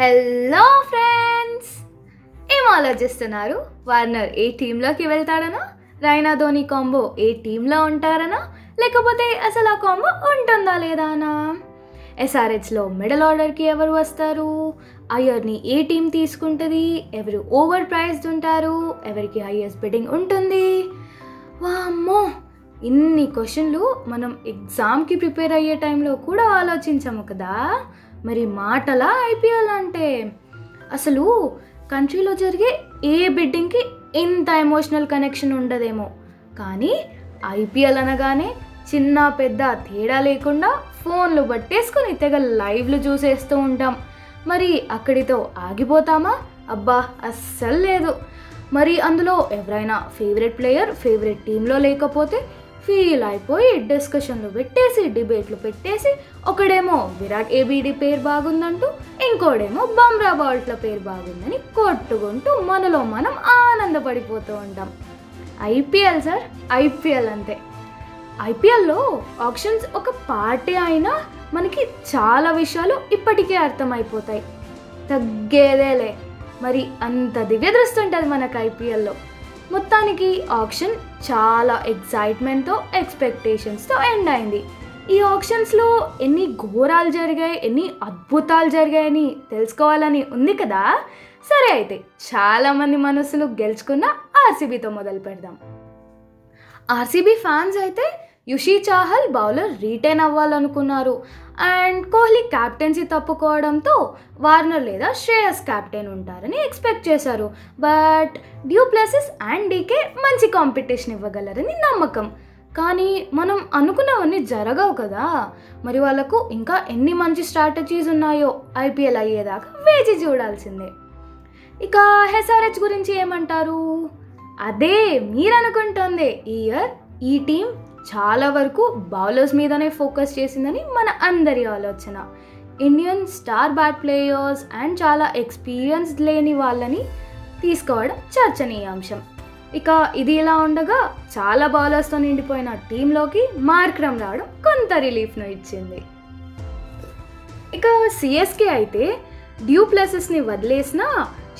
Hello friends ఏం ఆలోచిస్తున్నారు? Warner ఏ టీంలోకి వెళ్తాడనా? రైనా ధోని కాంబో ఏ టీంలో ఉంటారనా? లేకపోతే అసలు ఆ కాంబో ఉంటుందా లేదా అనా ఎస్ఆర్హెచ్లో మిడల్ ఆర్డర్కి ఎవరు వస్తారు? అయ్యర్ని ఏ టీం తీసుకుంటుంది? ఎవరు ఓవర్ ప్రైస్డ్ ఉంటారు? ఎవరికి హైయెస్ట్ బిడ్డింగ్ ఉంటుంది? వామ్మో! ఇన్ని క్వశ్చన్లు మనం ఎగ్జామ్కి ప్రిపేర్ అయ్యే టైంలో కూడా ఆలోచించాము కదా. మరి మాటలా ఐపీఎల్ అంటే అసలు కంట్రీలో జరిగే ఏ బిడ్డింగ్కి ఇంత ఎమోషనల్ కనెక్షన్ ఉండదేమో? కానీ ఐపీఎల్ అనగానే చిన్న పెద్ద తేడా లేకుండా ఫోన్లు పట్టేసుకొని తెగ లైవ్లు చూసేస్తూ ఉంటాం. మరి అక్కడితో ఆగిపోతామా? అబ్బా అస్సలు లేదు. మరి అందులో ఎవరైనా ఫేవరెట్ ప్లేయర్ ఫేవరెట్ టీంలో లేకపోతే ఫీల్ అయిపోయి డిస్కషన్లు పెట్టేసి డిబేట్లు పెట్టేసి ఒకడేమో విరాట్ ఏబీడీ పేరు బాగుందంటూ ఇంకోడేమో బమ్రా బాల్ట్ల పేరు బాగుందని కొట్టుకుంటూ మనలో మనం ఆనందపడిపోతూ ఉంటాం. ఐపీఎల్ సార్ ఐపీఎల్ అంతే. ఐపీఎల్లో ఆప్షన్స్ ఒక పార్టీ అయినా మనకి చాలా విషయాలు ఇప్పటికే అర్థమైపోతాయి. తగ్గేదేలే. మరి అంత దివ్య దృష్టి ఉంటుంది మనకు ఐపీఎల్లో మొత్తానికి ఆప్షన్ చాలా ఎక్సైట్మెంట్తో ఎక్స్పెక్టేషన్స్తో ఎండ్ అయింది. ఈ ఆప్షన్స్లో ఎన్ని ఘోరాలు జరిగాయి ఎన్ని అద్భుతాలు జరిగాయని తెలుసుకోవాలని ఉంది కదా? సరే అయితే చాలామంది మనసులు గెలుచుకున్న ఆర్సీబీతో మొదలు పెడదాం. ఆర్సీబీ ఫ్యాన్స్ అయితే యుషి చాహల్ బౌలర్ రీటైన్ అవ్వాలనుకున్నారు. అండ్ కోహ్లీ క్యాప్టెన్సీ తప్పుకోవడంతో వార్నర్ లేదా శ్రేయస్ క్యాప్టెన్ ఉంటారని ఎక్స్పెక్ట్ చేశారు. But du Plessis and DK మంచి కాంపిటీషన్ ఇవ్వగలరని నమ్మకం. కానీ మనం అనుకున్నవన్నీ జరగవు కదా. మరి వాళ్ళకు ఇంకా ఎన్ని మంచి స్ట్రాటజీస్ ఉన్నాయో ఐపీఎల్ అయ్యేదాకా వేచి చూడాల్సిందే. ఇక హెస్ఆర్హెచ్ గురించి ఏమంటారు? అదే మీరు అనుకుంటుంది ఈ ఇయర్ ఈ టీం చాలా వరకు బౌలర్స్ మీదనే ఫోకస్ చేసిందని మన అందరి ఆలోచన. Indian star bat players and చాలా ఎక్స్పీరియన్స్ లేని వాళ్ళని తీసుకోవడం చర్చనీయాంశం. ఇక ఇది ఇలా ఉండగా చాలా బౌలర్స్తో నిండిపోయిన టీంలోకి మార్క్రమ్ రావడం కొంత రిలీఫ్ను ఇచ్చింది. ఇక సిఎస్కే అయితే డ్యూ ప్లేసెస్ని వదిలేసిన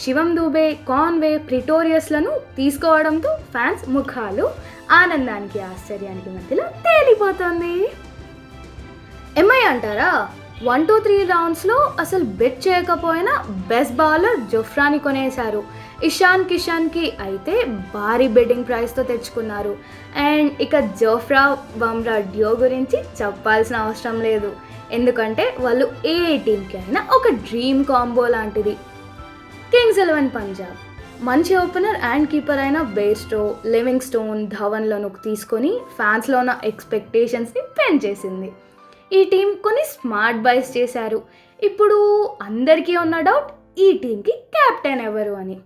శివం దూబే కాన్వే ప్రిటోరియస్లను తీసుకోవడంతో ఫ్యాన్స్ ముఖాలు ఆనందానికి ఆశ్చర్యానికి మధ్యలో తేలిపోతుంది. ఎంఐ అంటారా? వన్ టూ త్రీ రౌండ్స్లో అసలు బెట్ చేయకపోయినా బెస్ట్ బౌలర్ జొఫ్రాని కొనేశారు. ఇషాన్ కిషాన్కి అయితే భారీ బెట్టింగ్ ప్రైస్తో తెచ్చుకున్నారు. అండ్ ఇక జోఫ్రా బమ్రా డ్యో గురించి చెప్పాల్సిన అవసరం లేదు. ఎందుకంటే వాళ్ళు ఏ టీంకి అయినా ఒక డ్రీమ్ కాంబో లాంటిది. Kings Eleven Punjab. మంచి ఓపెనర్ అండ్ కీపర్ అయిన బేస్టో లివింగ్ స్టోన్ ధవన్లను తీసుకొని ఫ్యాన్స్లో ఉన్న ఎక్స్పెక్టేషన్స్ని పెంచేసింది ఈ టీం కొన్ని స్మార్ట్ బైస్ చేశారు. ఇప్పుడు అందరికీ ఉన్న డౌట్ ఈ టీంకి క్యాప్టెన్ ఎవరు అని.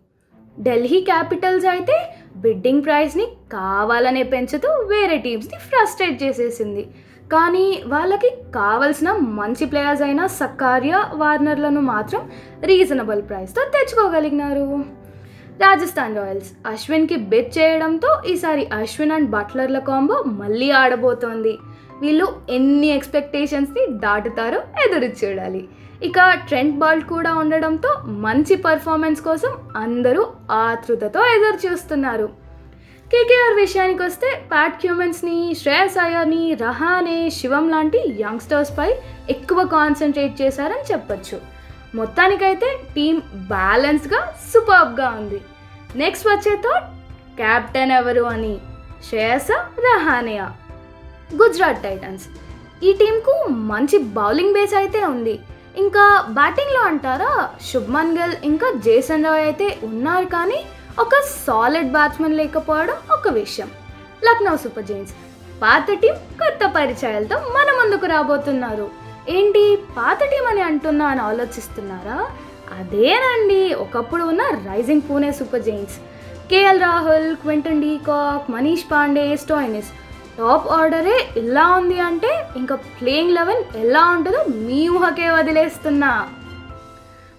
ఢిల్లీ క్యాపిటల్స్ అయితే బిడ్డింగ్ ప్రైస్ని కావాలనే పెంచుతూ వేరే టీమ్స్ని ఫ్రస్ట్రేట్ చేసేసింది. కానీ వాళ్ళకి కావలసిన మంచి ప్లేయర్స్ అయిన సక్కారియా వార్నర్లను మాత్రం రీజనబుల్ ప్రైస్తో తెచ్చుకోగలిగినారు. రాజస్థాన్ రాయల్స్ అశ్విన్కి బెట్ చేయడంతో ఈసారి అశ్విన్ అండ్ బట్లర్ల కాంబో మళ్ళీ ఆడబోతోంది. వీళ్ళు ఎన్ని ఎక్స్పెక్టేషన్స్ని దాటుతారో ఎదురు చూడాలి. ఇక ట్రెంట్ బాల్ట్ కూడా ఉండడంతో మంచి పర్ఫార్మెన్స్ కోసం అందరూ ఆతృతతో ఎదురు చూస్తున్నారు. కేకేఆర్ విషయానికి వస్తే ప్యాట్ క్యూమెన్స్ని శ్రేయస్ అయ్యర్ని రహానే శివం లాంటి యంగ్స్టర్స్పై ఎక్కువ కాన్సన్ట్రేట్ చేశారని చెప్పొచ్చు. మొత్తానికైతే టీం బ్యాలెన్స్గా సూపర్గా ఉంది. నెక్స్ట్ వచ్చే థాట్ క్యాప్టెన్ ఎవరు అని శ్రేయస రహానియా. గుజరాత్ టైటన్స్. ఈ టీంకు మంచి బౌలింగ్ బేస్ అయితే ఉంది. ఇంకా బ్యాటింగ్లో అంటారా శుభ్మన్ గిల్ ఇంకా జేసన్ రాయ్ అయితే ఉన్నారు కానీ ఒక సాలిడ్ బ్యాట్స్మెన్ లేకపోవడం ఒక విషయం. లక్నో సూపర్ జైన్స్ పాత టీం కొత్త పరిచయాలతో మన ముందుకు రాబోతున్నారు. ఏంటి పాత టీం అని అంటున్నా అని ఆలోచిస్తున్నారా? అదేనండి ఒకప్పుడు ఉన్న Rising Pune Super Giants KL Rahul Quinton de Kock Manish Pandey Stoinis. Top ఆర్డరే ఇలా ఉంది అంటే ఇంకా ప్లేయింగ్ లెవెన్ ఎలా ఉంటుందో మీ ఊహకే వదిలేస్తున్నా.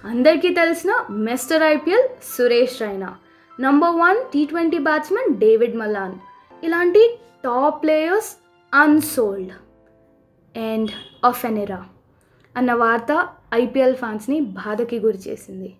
అందరికీ తెలిసిన Mister IPL Suresh Raina. Number one T twenty batsmen David Malan ఇలాంటి top players unsold. End of an era అన్న వార్త ఐపీఎల్ ఫ్యాన్స్ని బాధకి గురి చేసింది.